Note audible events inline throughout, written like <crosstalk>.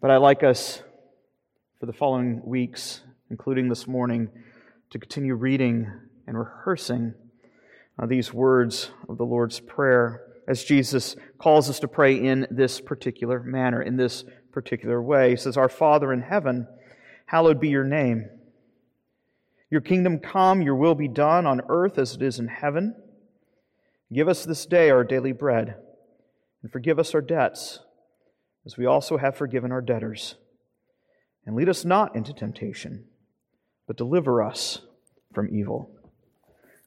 But I'd like us for the following weeks, including this morning, to continue reading and rehearsing uh, these words of the Lord's Prayer as Jesus calls us to pray in this particular manner, in this particular way. He says, Our Father in heaven, hallowed be your name. Your kingdom come, your will be done on earth as it is in heaven. Give us this day our daily bread, and forgive us our debts, as we also have forgiven our debtors. And lead us not into temptation, but deliver us from evil.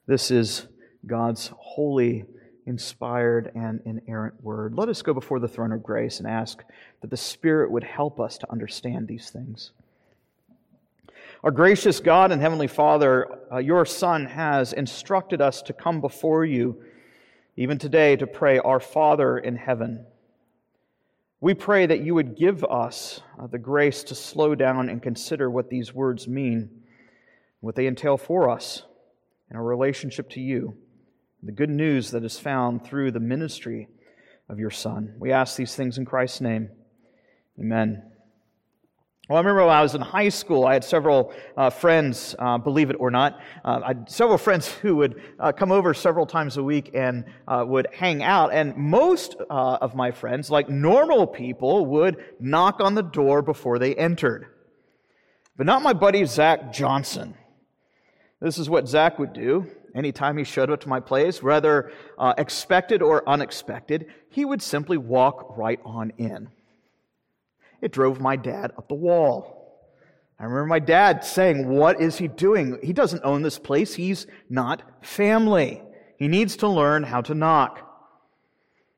This is God's holy, inspired, and inerrant word. Let us go before the throne of grace and ask that the Spirit would help us to understand these things. Our gracious God and Heavenly Father, uh, your Son has instructed us to come before you, even today, to pray, Our Father in heaven. We pray that you would give us uh, the grace to slow down and consider what these words mean, what they entail for us in our relationship to you, the good news that is found through the ministry of your Son. We ask these things in Christ's name. Amen. Well, I remember when I was in high school, I had several uh, friends, uh, believe it or not, uh, I had several friends <laughs> who would uh, come over several times a week and uh, would hang out. And most uh, of my friends, like normal people, would knock on the door before they entered. But not my buddy Zach Johnson. This is what Zach would do anytime he showed up to my place, whether expected or unexpected, he would simply walk right on in. It drove my dad up the wall. I remember my dad saying, What is he doing? He doesn't own this place. He's not family. He needs to learn how to knock.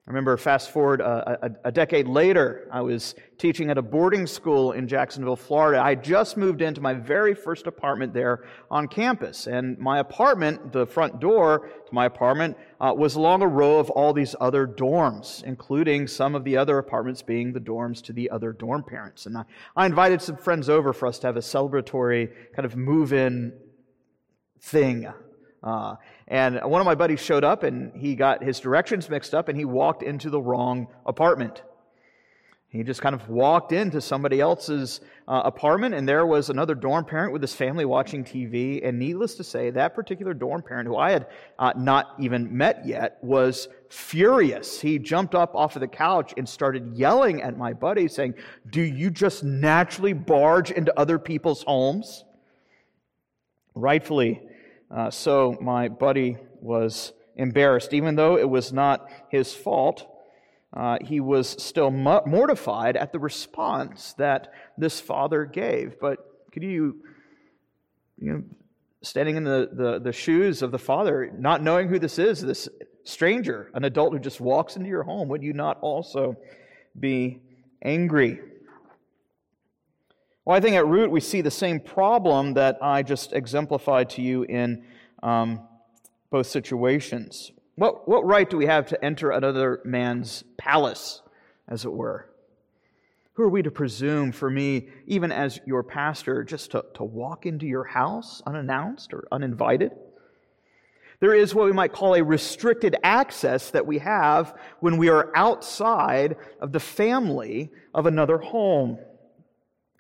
I remember fast forward a, a, a, decade later, I was teaching at a boarding school in Jacksonville, Florida. I just moved into my very first apartment there on campus. And my apartment, the front door to my apartment, uh, was along a row of all these other dorms, including some of the other apartments being the dorms to the other dorm parents. And I, I invited some friends over for us to have a celebratory kind of move in thing. Uh, and one of my buddies showed up and he got his directions mixed up and he walked into the wrong apartment. He just kind of walked into somebody else's uh, apartment, and there was another dorm parent with his family watching TV. And needless to say, that particular dorm parent, who I had uh, not even met yet, was furious. He jumped up off of the couch and started yelling at my buddy, saying, Do you just naturally barge into other people's homes? Rightfully, uh, so my buddy was embarrassed. Even though it was not his fault, uh, he was still mortified at the response that this father gave. But could you, you know, standing in the, the, the shoes of the father, not knowing who this is, this stranger, an adult who just walks into your home, would you not also be angry? Well, I think at root we see the same problem that I just exemplified to you in um, both situations. What, what right do we have to enter another man's palace, as it were? Who are we to presume for me, even as your pastor, just to, to walk into your house unannounced or uninvited? There is what we might call a restricted access that we have when we are outside of the family of another home.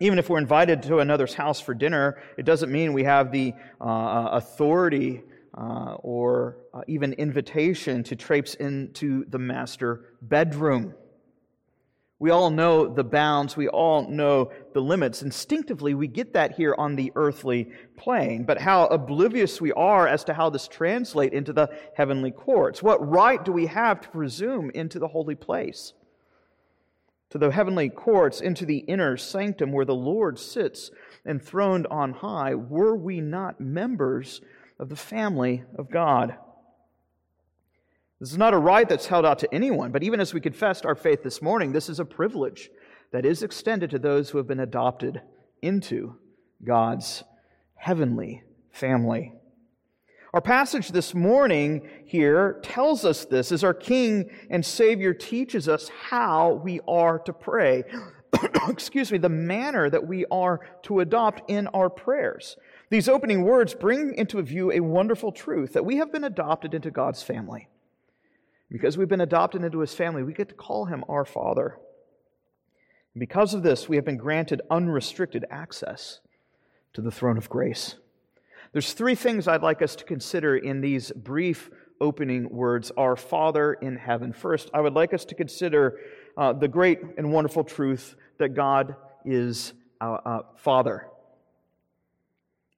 Even if we're invited to another's house for dinner, it doesn't mean we have the uh, uh, authority uh, or uh, even invitation to traipse into the master bedroom. We all know the bounds, we all know the limits. Instinctively, we get that here on the earthly plane, but how oblivious we are as to how this translates into the heavenly courts. What right do we have to presume into the holy place? To the heavenly courts, into the inner sanctum where the Lord sits enthroned on high, were we not members of the family of God? This is not a right that's held out to anyone, but even as we confessed our faith this morning, this is a privilege that is extended to those who have been adopted into God's heavenly family. Our passage this morning here tells us this as our King and Savior teaches us how we are to pray. <clears throat> Excuse me, the manner that we are to adopt in our prayers. These opening words bring into view a wonderful truth that we have been adopted into God's family. Because we've been adopted into his family, we get to call him our Father. Because of this, we have been granted unrestricted access to the throne of grace. There's three things I'd like us to consider in these brief opening words Our Father in heaven. First, I would like us to consider uh, the great and wonderful truth that God is our uh, Father.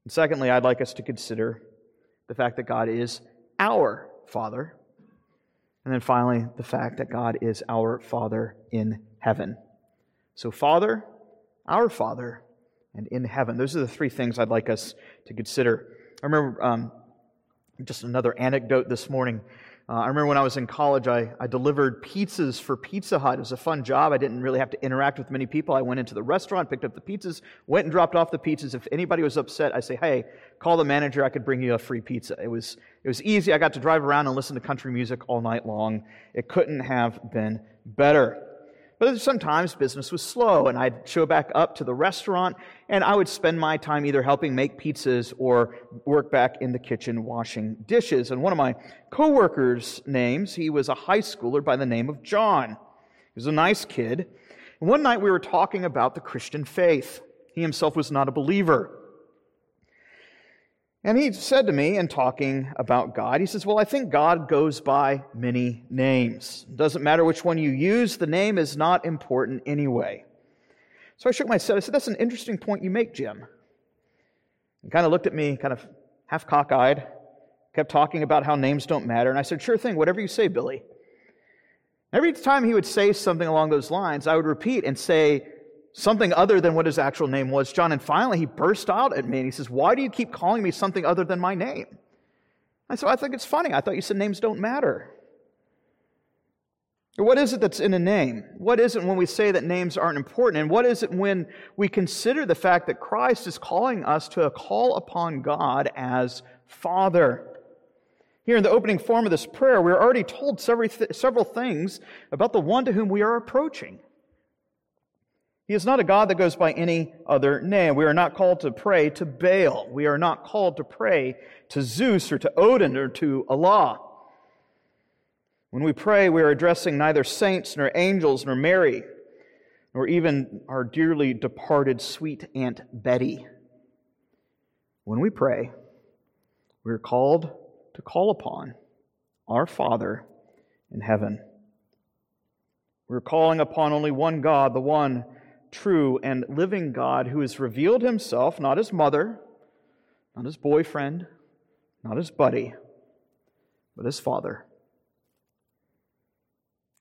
And secondly, I'd like us to consider the fact that God is our Father. And then finally, the fact that God is our Father in heaven. So, Father, our Father, and in heaven. Those are the three things I'd like us to consider. I remember um, just another anecdote this morning. Uh, I remember when I was in college, I, I delivered pizzas for Pizza Hut. It was a fun job. I didn't really have to interact with many people. I went into the restaurant, picked up the pizzas, went and dropped off the pizzas. If anybody was upset, I say, "Hey, call the manager. I could bring you a free pizza." It was it was easy. I got to drive around and listen to country music all night long. It couldn't have been better. But sometimes business was slow, and I'd show back up to the restaurant, and I would spend my time either helping make pizzas or work back in the kitchen washing dishes. And one of my coworkers' names, he was a high schooler by the name of John. He was a nice kid. And one night we were talking about the Christian faith. He himself was not a believer. And he said to me, in talking about God, he says, Well, I think God goes by many names. It doesn't matter which one you use, the name is not important anyway. So I shook my head. I said, That's an interesting point you make, Jim. He kind of looked at me, kind of half cockeyed, kept talking about how names don't matter. And I said, Sure thing, whatever you say, Billy. Every time he would say something along those lines, I would repeat and say, something other than what his actual name was, John. And finally, he burst out at me and he says, Why do you keep calling me something other than my name? I said, I think it's funny. I thought you said names don't matter. What is it that's in a name? What is it when we say that names aren't important? And what is it when we consider the fact that Christ is calling us to call upon God as Father? Here in the opening form of this prayer, we're already told several, several things about the one to whom we are approaching. He is not a God that goes by any other name. We are not called to pray to Baal. We are not called to pray to Zeus or to Odin or to Allah. When we pray, we are addressing neither saints nor angels nor Mary, nor even our dearly departed sweet Aunt Betty. When we pray, we are called to call upon our Father in heaven. We're calling upon only one God, the one true, and living God who has revealed himself, not his mother, not his boyfriend, not his buddy, but his father.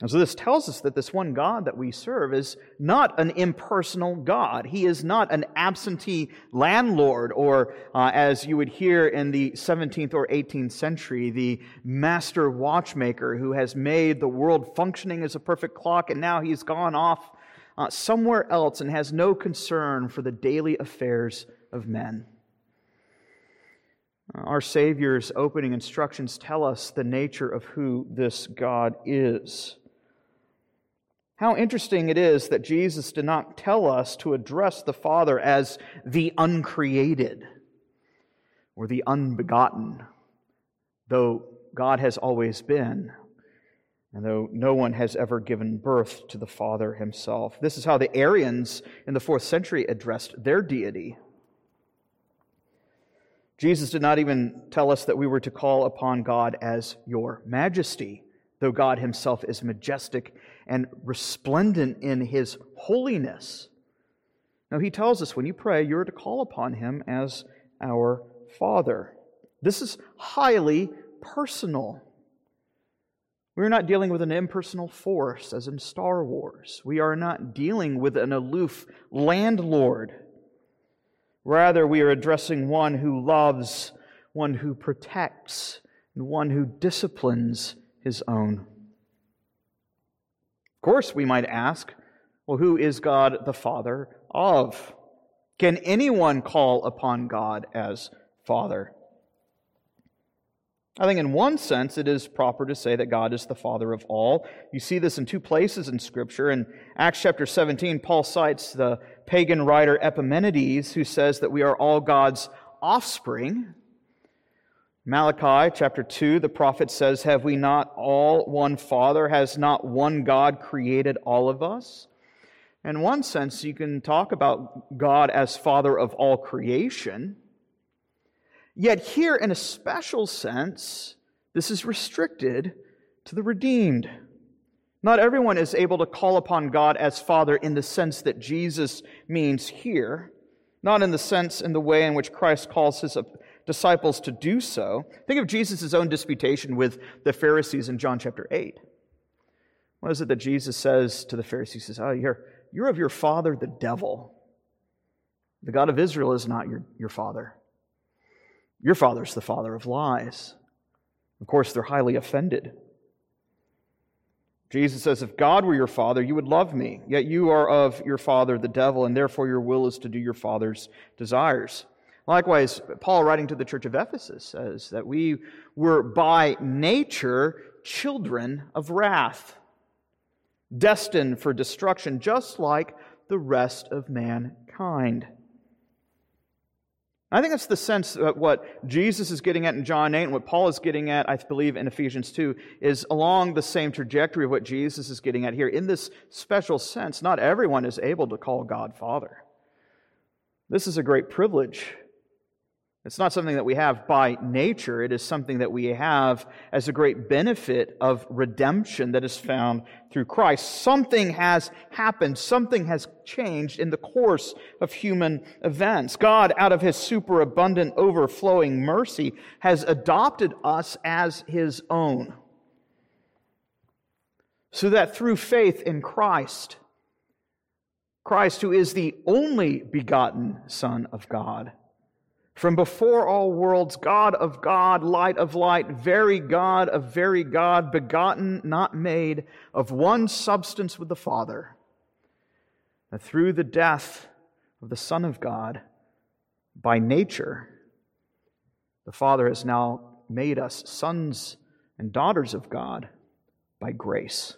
And so this tells us that this one God that we serve is not an impersonal God. He is not an absentee landlord, or uh, as you would hear in the 17th or 18th century, the master watchmaker who has made the world functioning as a perfect clock, and now he's gone off uh, somewhere else and has no concern for the daily affairs of men. Uh, our Savior's opening instructions tell us the nature of who this God is. How interesting it is that Jesus did not tell us to address the Father as the uncreated or the unbegotten, though God has always been and though no one has ever given birth to the Father himself. This is how the Arians in the fourth century addressed their deity. Jesus did not even tell us that we were to call upon God as your majesty, though God himself is majestic and resplendent in his holiness. Now, he tells us when you pray, you're to call upon him as our Father. This is highly personal. We're not dealing with an impersonal force as in Star Wars. We are not dealing with an aloof landlord. Rather, we are addressing one who loves, one who protects, and one who disciplines his own. Of course, we might ask, well, who is God the Father of? Can anyone call upon God as Father? I think, in one sense, it is proper to say that God is the Father of all. You see this in two places in Scripture. In Acts chapter 17, Paul cites the pagan writer Epimenides, who says that we are all God's offspring. Malachi chapter 2, the prophet says, Have we not all one Father? Has not one God created all of us? In one sense, you can talk about God as Father of all creation. Yet, here, in a special sense, this is restricted to the redeemed. Not everyone is able to call upon God as Father in the sense that Jesus means here, not in the sense, in the way in which Christ calls his disciples to do so. Think of Jesus' own disputation with the Pharisees in John chapter 8. What is it that Jesus says to the Pharisees? He says, Oh, you're, you're of your father, the devil. The God of Israel is not your, your father. Your father's the father of lies. Of course, they're highly offended. Jesus says, If God were your father, you would love me. Yet you are of your father, the devil, and therefore your will is to do your father's desires. Likewise, Paul, writing to the church of Ephesus, says that we were by nature children of wrath, destined for destruction, just like the rest of mankind. I think that's the sense of what Jesus is getting at in John 8 and what Paul is getting at, I believe, in Ephesians 2, is along the same trajectory of what Jesus is getting at here. In this special sense, not everyone is able to call God Father. This is a great privilege it's not something that we have by nature. It is something that we have as a great benefit of redemption that is found through Christ. Something has happened. Something has changed in the course of human events. God, out of his superabundant, overflowing mercy, has adopted us as his own. So that through faith in Christ, Christ, who is the only begotten Son of God, from before all worlds, God of God, light of light, very God of very God, begotten, not made, of one substance with the Father. And through the death of the Son of God, by nature, the Father has now made us sons and daughters of God by grace.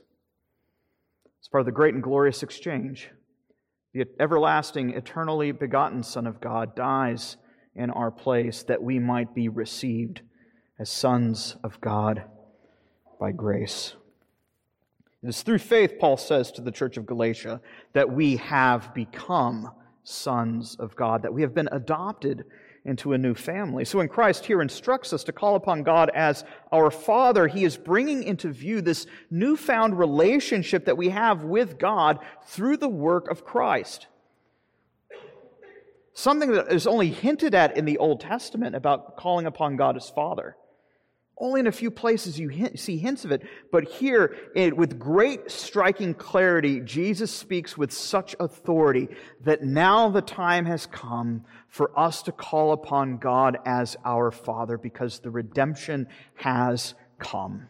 As part of the great and glorious exchange, the everlasting, eternally begotten Son of God dies in our place that we might be received as sons of God by grace. It is through faith, Paul says to the church of Galatia, that we have become sons of God, that we have been adopted into a new family. So when Christ here instructs us to call upon God as our Father, he is bringing into view this newfound relationship that we have with God through the work of Christ. Something that is only hinted at in the Old Testament about calling upon God as Father. Only in a few places you hint, see hints of it, but here, it, with great striking clarity, Jesus speaks with such authority that now the time has come for us to call upon God as our Father because the redemption has come.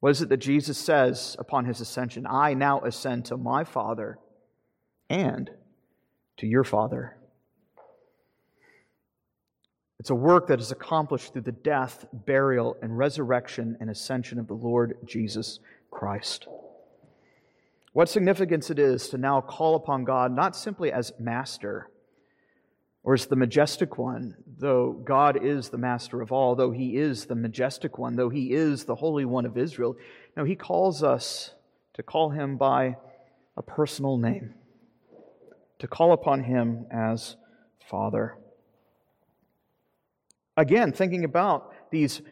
What is it that Jesus says upon his ascension? I now ascend to my Father and to your Father. It's a work that is accomplished through the death, burial, and resurrection and ascension of the Lord Jesus Christ. What significance it is to now call upon God not simply as master or as the majestic one, though God is the master of all, though he is the majestic one, though he is the Holy One of Israel. No, he calls us to call him by a personal name to call upon him as Father. Again, thinking about these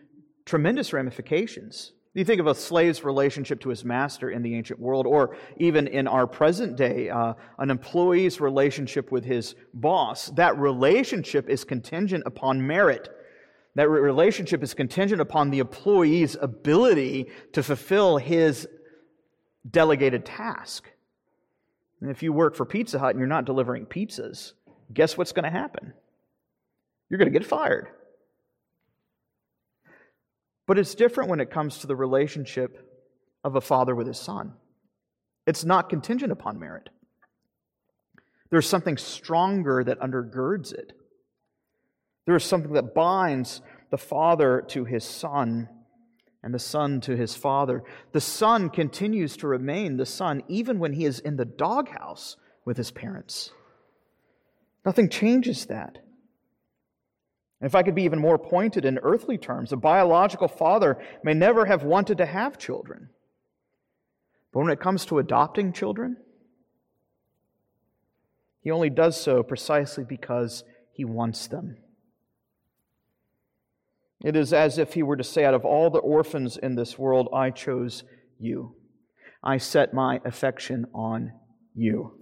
tremendous ramifications. You think of a slave's relationship to his master in the ancient world, or even in our present day, uh, an employee's relationship with his boss. That relationship is contingent upon merit. That relationship is contingent upon the employee's ability to fulfill his delegated task. And if you work for Pizza Hut and you're not delivering pizzas, guess what's going to happen? You're going to get fired. But it's different when it comes to the relationship of a father with his son. It's not contingent upon merit. There's something stronger that undergirds it. There is something that binds the father to his son and the son to his father. The son continues to remain the son even when he is in the doghouse with his parents. Nothing changes that. And if I could be even more pointed in earthly terms, a biological father may never have wanted to have children. But when it comes to adopting children, he only does so precisely because he wants them. It is as if he were to say, Out of all the orphans in this world, I chose you. I set my affection on you.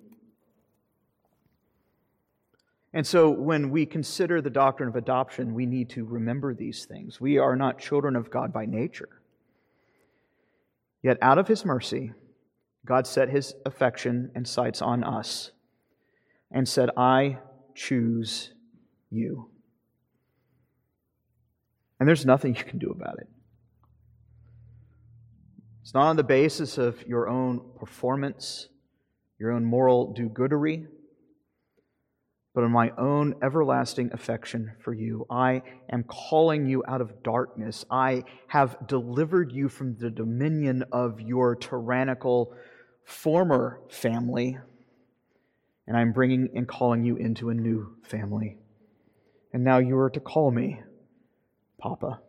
And so, when we consider the doctrine of adoption, we need to remember these things. We are not children of God by nature. Yet, out of his mercy, God set his affection and sights on us and said, I choose you. And there's nothing you can do about it. It's not on the basis of your own performance, your own moral do goodery, but on my own everlasting affection for you. I am calling you out of darkness. I have delivered you from the dominion of your tyrannical former family, and I'm bringing and calling you into a new family. And now you are to call me Papa.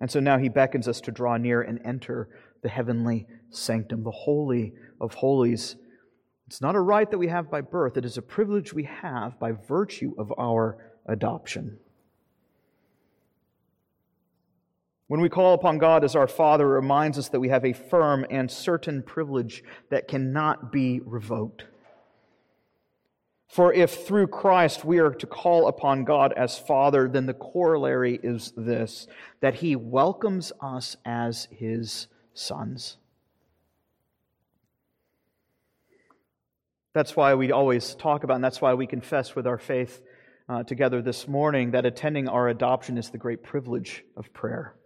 And so now he beckons us to draw near and enter the heavenly sanctum, the Holy of Holies. It's not a right that we have by birth, it is a privilege we have by virtue of our adoption. When we call upon God as our Father, it reminds us that we have a firm and certain privilege that cannot be revoked. For if through Christ we are to call upon God as Father, then the corollary is this that He welcomes us as His sons. That's why we always talk about, and that's why we confess with our faith uh, together this morning, that attending our adoption is the great privilege of prayer.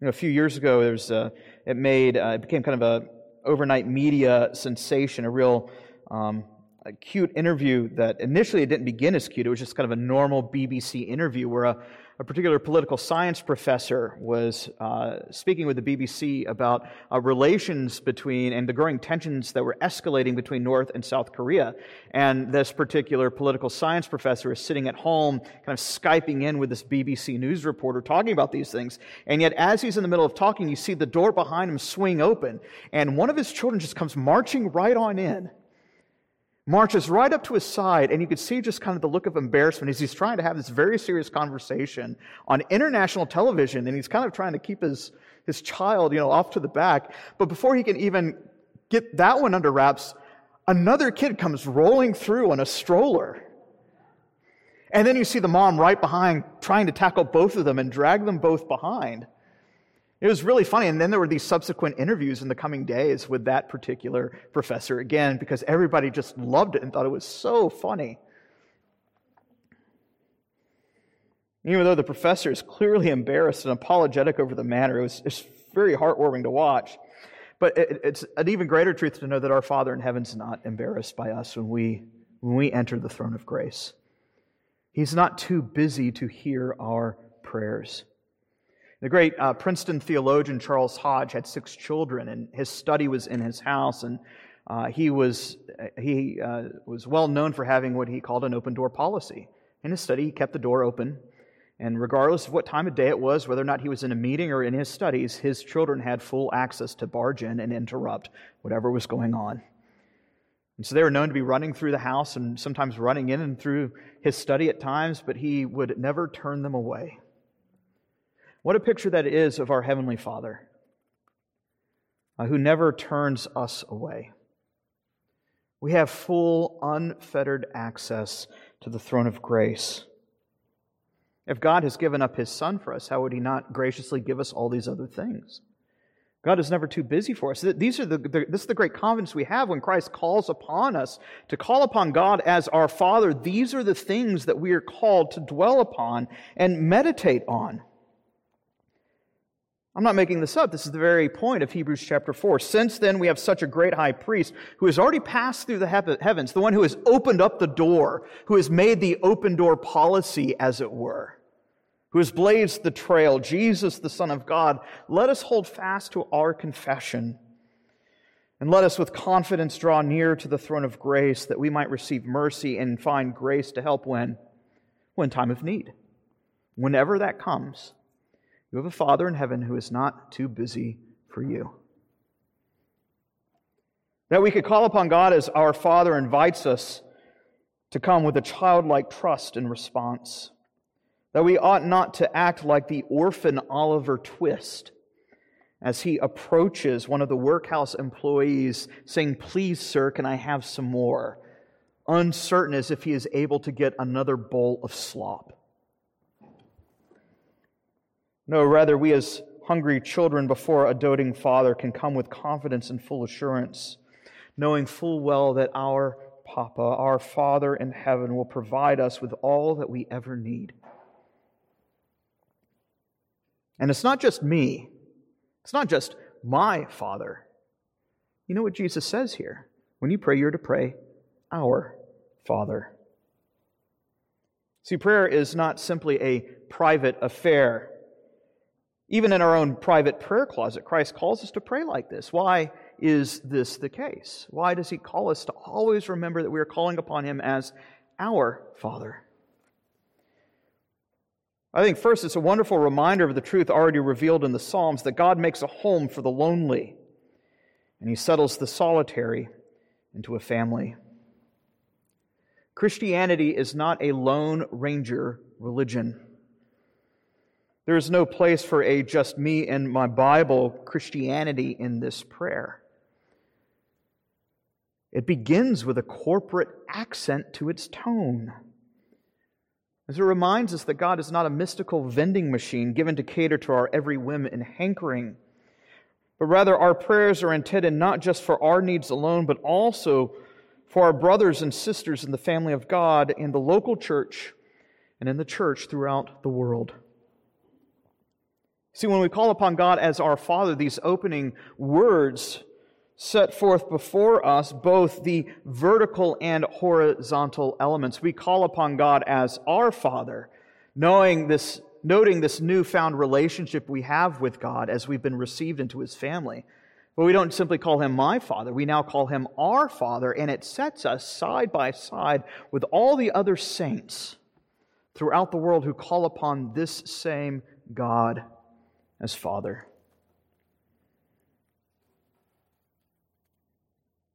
You know, a few years ago, a, it made uh, it became kind of a overnight media sensation, a real um, a cute interview that initially it didn't begin as cute. It was just kind of a normal BBC interview where a, a particular political science professor was uh, speaking with the BBC about uh, relations between and the growing tensions that were escalating between North and South Korea. And this particular political science professor is sitting at home, kind of Skyping in with this BBC news reporter talking about these things. And yet, as he's in the middle of talking, you see the door behind him swing open, and one of his children just comes marching right on in marches right up to his side, and you could see just kind of the look of embarrassment as he's trying to have this very serious conversation on international television, and he's kind of trying to keep his, his child, you know, off to the back. But before he can even get that one under wraps, another kid comes rolling through on a stroller. And then you see the mom right behind trying to tackle both of them and drag them both behind. It was really funny. And then there were these subsequent interviews in the coming days with that particular professor again, because everybody just loved it and thought it was so funny. Even though the professor is clearly embarrassed and apologetic over the matter, it was, it's very heartwarming to watch. But it, it's an even greater truth to know that our Father in heaven's not embarrassed by us when we, when we enter the throne of grace. He's not too busy to hear our prayers. The great uh, Princeton theologian Charles Hodge had six children, and his study was in his house. And uh, he was he uh, was well known for having what he called an open door policy. In his study, he kept the door open, and regardless of what time of day it was, whether or not he was in a meeting or in his studies, his children had full access to barge in and interrupt whatever was going on. And so they were known to be running through the house and sometimes running in and through his study at times, but he would never turn them away. What a picture that is of our Heavenly Father, uh, who never turns us away. We have full, unfettered access to the throne of grace. If God has given up His Son for us, how would He not graciously give us all these other things? God is never too busy for us. These are the, the, this is the great confidence we have when Christ calls upon us to call upon God as our Father. These are the things that we are called to dwell upon and meditate on. I'm not making this up. This is the very point of Hebrews chapter 4. Since then, we have such a great high priest who has already passed through the heavens, the one who has opened up the door, who has made the open door policy, as it were, who has blazed the trail, Jesus, the Son of God. Let us hold fast to our confession. And let us with confidence draw near to the throne of grace that we might receive mercy and find grace to help when? When time of need. Whenever that comes You have a Father in heaven who is not too busy for you. That we could call upon God as our Father invites us to come with a childlike trust and response. That we ought not to act like the orphan Oliver Twist as he approaches one of the workhouse employees, saying, Please, sir, can I have some more? Uncertain as if he is able to get another bowl of slop. No, rather, we as hungry children before a doting father can come with confidence and full assurance, knowing full well that our Papa, our Father in heaven, will provide us with all that we ever need. And it's not just me, it's not just my Father. You know what Jesus says here? When you pray, you're to pray, Our Father. See, prayer is not simply a private affair. Even in our own private prayer closet, Christ calls us to pray like this. Why is this the case? Why does he call us to always remember that we are calling upon him as our Father? I think first it's a wonderful reminder of the truth already revealed in the Psalms that God makes a home for the lonely and he settles the solitary into a family. Christianity is not a lone ranger religion. There is no place for a just me and my Bible Christianity in this prayer. It begins with a corporate accent to its tone. As it reminds us that God is not a mystical vending machine given to cater to our every whim and hankering, but rather our prayers are intended not just for our needs alone, but also for our brothers and sisters in the family of God, in the local church, and in the church throughout the world. See, when we call upon God as our Father, these opening words set forth before us both the vertical and horizontal elements. We call upon God as our Father, knowing this, noting this newfound relationship we have with God as we've been received into His family. But we don't simply call Him my Father, we now call Him our Father, and it sets us side by side with all the other saints throughout the world who call upon this same God as Father.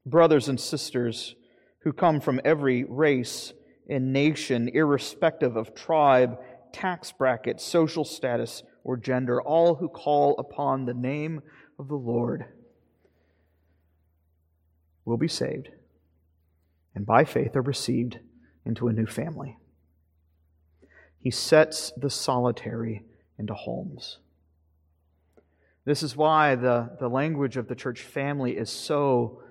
Brothers and sisters who come from every race and nation, irrespective of tribe, tax bracket, social status, or gender, all who call upon the name of the Lord will be saved and by faith are received into a new family. He sets the solitary into homes. This is why the, the language of the church family is so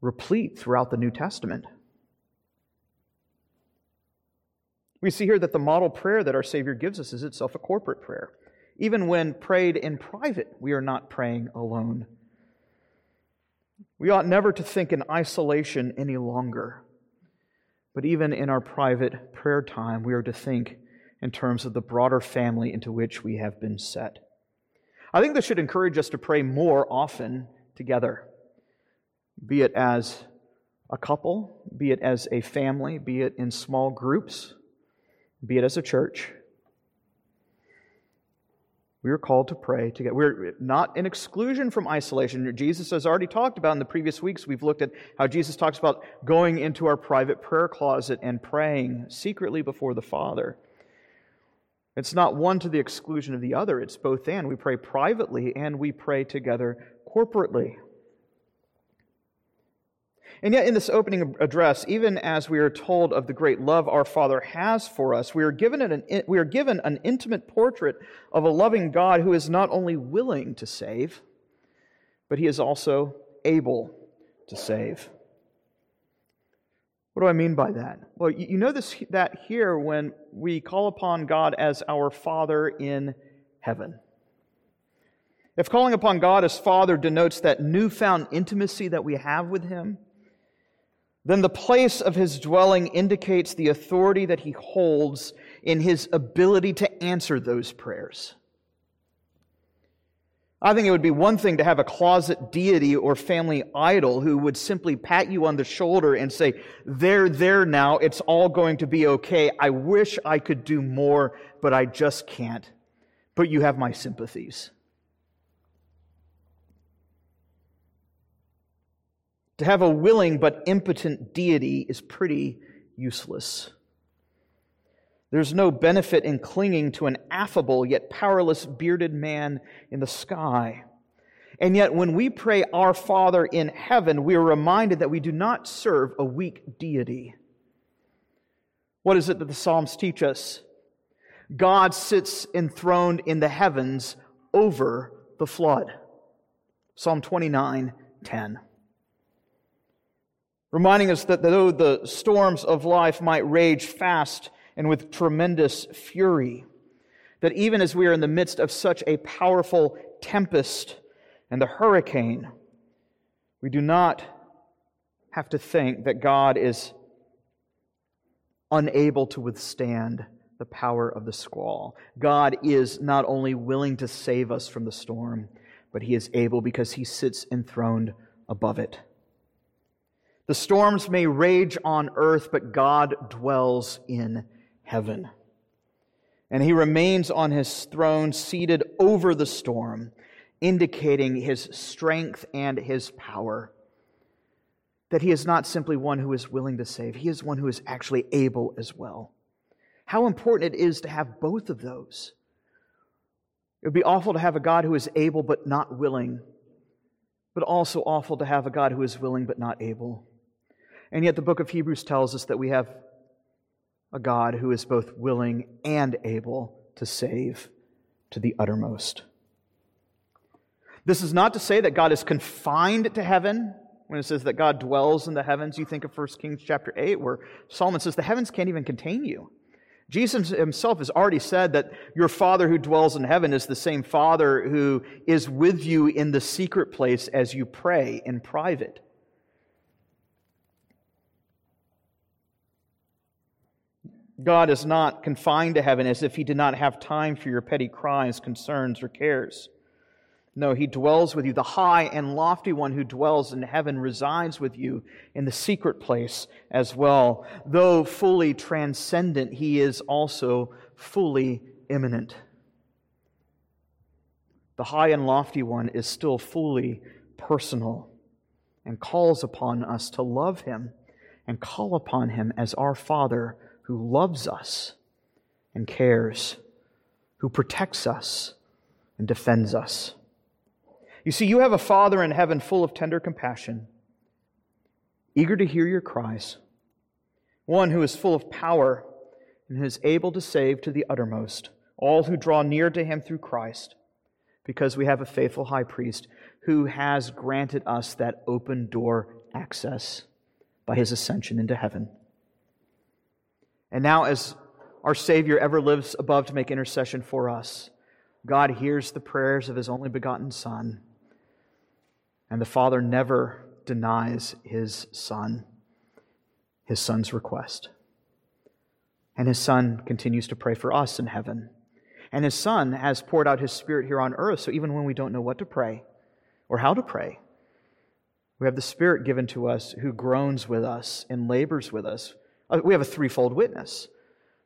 replete throughout the New Testament. We see here that the model prayer that our Savior gives us is itself a corporate prayer. Even when prayed in private, we are not praying alone. We ought never to think in isolation any longer. But even in our private prayer time, we are to think in terms of the broader family into which we have been set. I think this should encourage us to pray more often together, be it as a couple, be it as a family, be it in small groups, be it as a church. We are called to pray together. We're not in exclusion from isolation. Jesus has already talked about in the previous weeks. We've looked at how Jesus talks about going into our private prayer closet and praying secretly before the Father. It's not one to the exclusion of the other, it's both and. We pray privately and we pray together corporately. And yet, in this opening address, even as we are told of the great love our Father has for us, we are, given an, we are given an intimate portrait of a loving God who is not only willing to save, but he is also able to save. What do I mean by that? Well, you know this, that here when we call upon God as our Father in heaven. If calling upon God as Father denotes that newfound intimacy that we have with Him, then the place of His dwelling indicates the authority that He holds in His ability to answer those prayers. I think it would be one thing to have a closet deity or family idol who would simply pat you on the shoulder and say, There, there now, it's all going to be okay. I wish I could do more, but I just can't. but you have my sympathies. To have a willing but impotent deity is pretty useless. There's no benefit in clinging to an affable yet powerless bearded man in the sky. And yet, when we pray, Our Father in heaven, we are reminded that we do not serve a weak deity. What is it that the Psalms teach us? God sits enthroned in the heavens over the flood. Psalm 29 10 reminding us that though the storms of life might rage fast and with tremendous fury, that even as we are in the midst of such a powerful tempest and the hurricane, we do not have to think that God is unable to withstand the power of the squall. God is not only willing to save us from the storm, but He is able because He sits enthroned above it. The storms may rage on earth, but God dwells in heaven. And he remains on his throne, seated over the storm, indicating his strength and his power. That he is not simply one who is willing to save, he is one who is actually able as well. How important it is to have both of those. It would be awful to have a God who is able but not willing, but also awful to have a God who is willing but not able. And yet, the book of Hebrews tells us that we have a God who is both willing and able to save to the uttermost. This is not to say that God is confined to heaven. When it says that God dwells in the heavens, you think of 1 Kings chapter 8, where Solomon says the heavens can't even contain you. Jesus himself has already said that your Father who dwells in heaven is the same Father who is with you in the secret place as you pray in private. God is not confined to heaven as if he did not have time for your petty cries, concerns, or cares. No, he dwells with you. The high and lofty one who dwells in heaven resides with you in the secret place as well. Though fully transcendent, he is also fully immanent. The high and lofty one is still fully personal and calls upon us to love him and call upon him as our Father who loves us and cares, who protects us and defends us. You see, you have a Father in heaven full of tender compassion, eager to hear your cries, one who is full of power and who is able to save to the uttermost all who draw near to him through Christ, because we have a faithful high priest who has granted us that open door access by his ascension into heaven. And now, as our Savior ever lives above to make intercession for us, God hears the prayers of His only begotten Son, and the Father never denies His Son, His Son's request. And His Son continues to pray for us in heaven. And His Son has poured out His Spirit here on earth, so even when we don't know what to pray or how to pray, we have the Spirit given to us who groans with us and labors with us Uh, we have a threefold witness.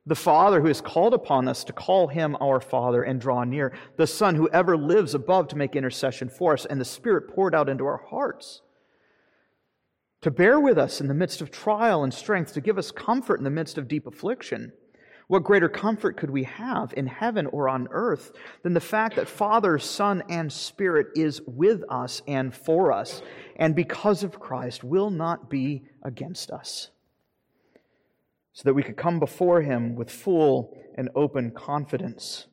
The Father who has called upon us to call him our Father and draw near. The Son who ever lives above to make intercession for us. And the Spirit poured out into our hearts to bear with us in the midst of trial and strength, to give us comfort in the midst of deep affliction. What greater comfort could we have in heaven or on earth than the fact that Father, Son, and Spirit is with us and for us, and because of Christ will not be against us? So that we could come before Him with full and open confidence.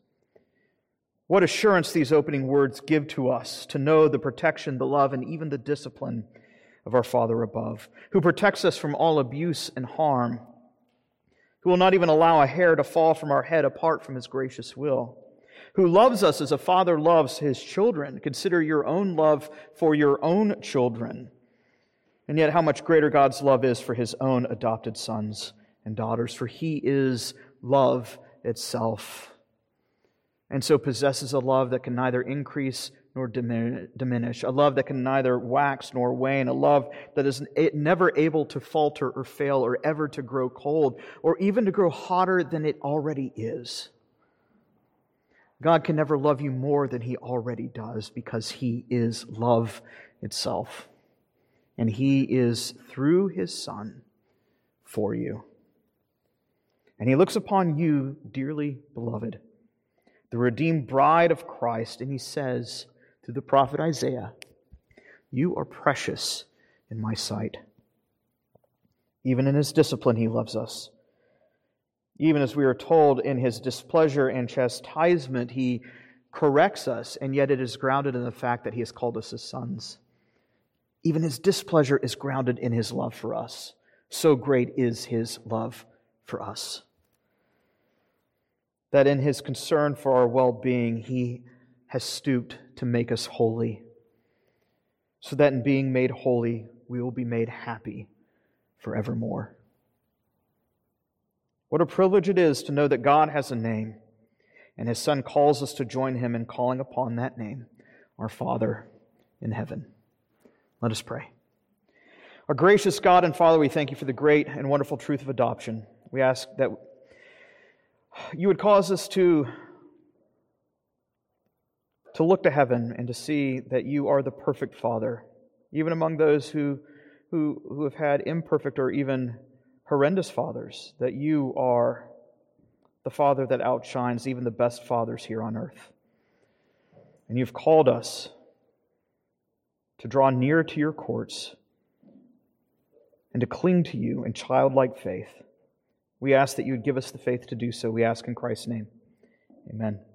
What assurance these opening words give to us to know the protection, the love, and even the discipline of our Father above, who protects us from all abuse and harm, who will not even allow a hair to fall from our head apart from His gracious will, who loves us as a father loves his children. Consider your own love for your own children, and yet how much greater God's love is for His own adopted sons and daughters, for he is love itself. And so possesses a love that can neither increase nor diminish, a love that can neither wax nor wane, a love that is never able to falter or fail or ever to grow cold or even to grow hotter than it already is. God can never love you more than he already does because he is love itself. And he is through his Son for you. And he looks upon you, dearly beloved, the redeemed bride of Christ, and he says through the prophet Isaiah, You are precious in my sight. Even in his discipline, he loves us. Even as we are told in his displeasure and chastisement, he corrects us, and yet it is grounded in the fact that he has called us his sons. Even his displeasure is grounded in his love for us. So great is his love for us. That in his concern for our well being, he has stooped to make us holy, so that in being made holy, we will be made happy forevermore. What a privilege it is to know that God has a name, and his Son calls us to join him in calling upon that name, our Father in heaven. Let us pray. Our gracious God and Father, we thank you for the great and wonderful truth of adoption. We ask that you would cause us to, to look to heaven and to see that you are the perfect Father, even among those who, who, who have had imperfect or even horrendous fathers, that you are the Father that outshines even the best fathers here on earth. And you've called us to draw near to your courts and to cling to you in childlike faith. We ask that you would give us the faith to do so. We ask in Christ's name. Amen.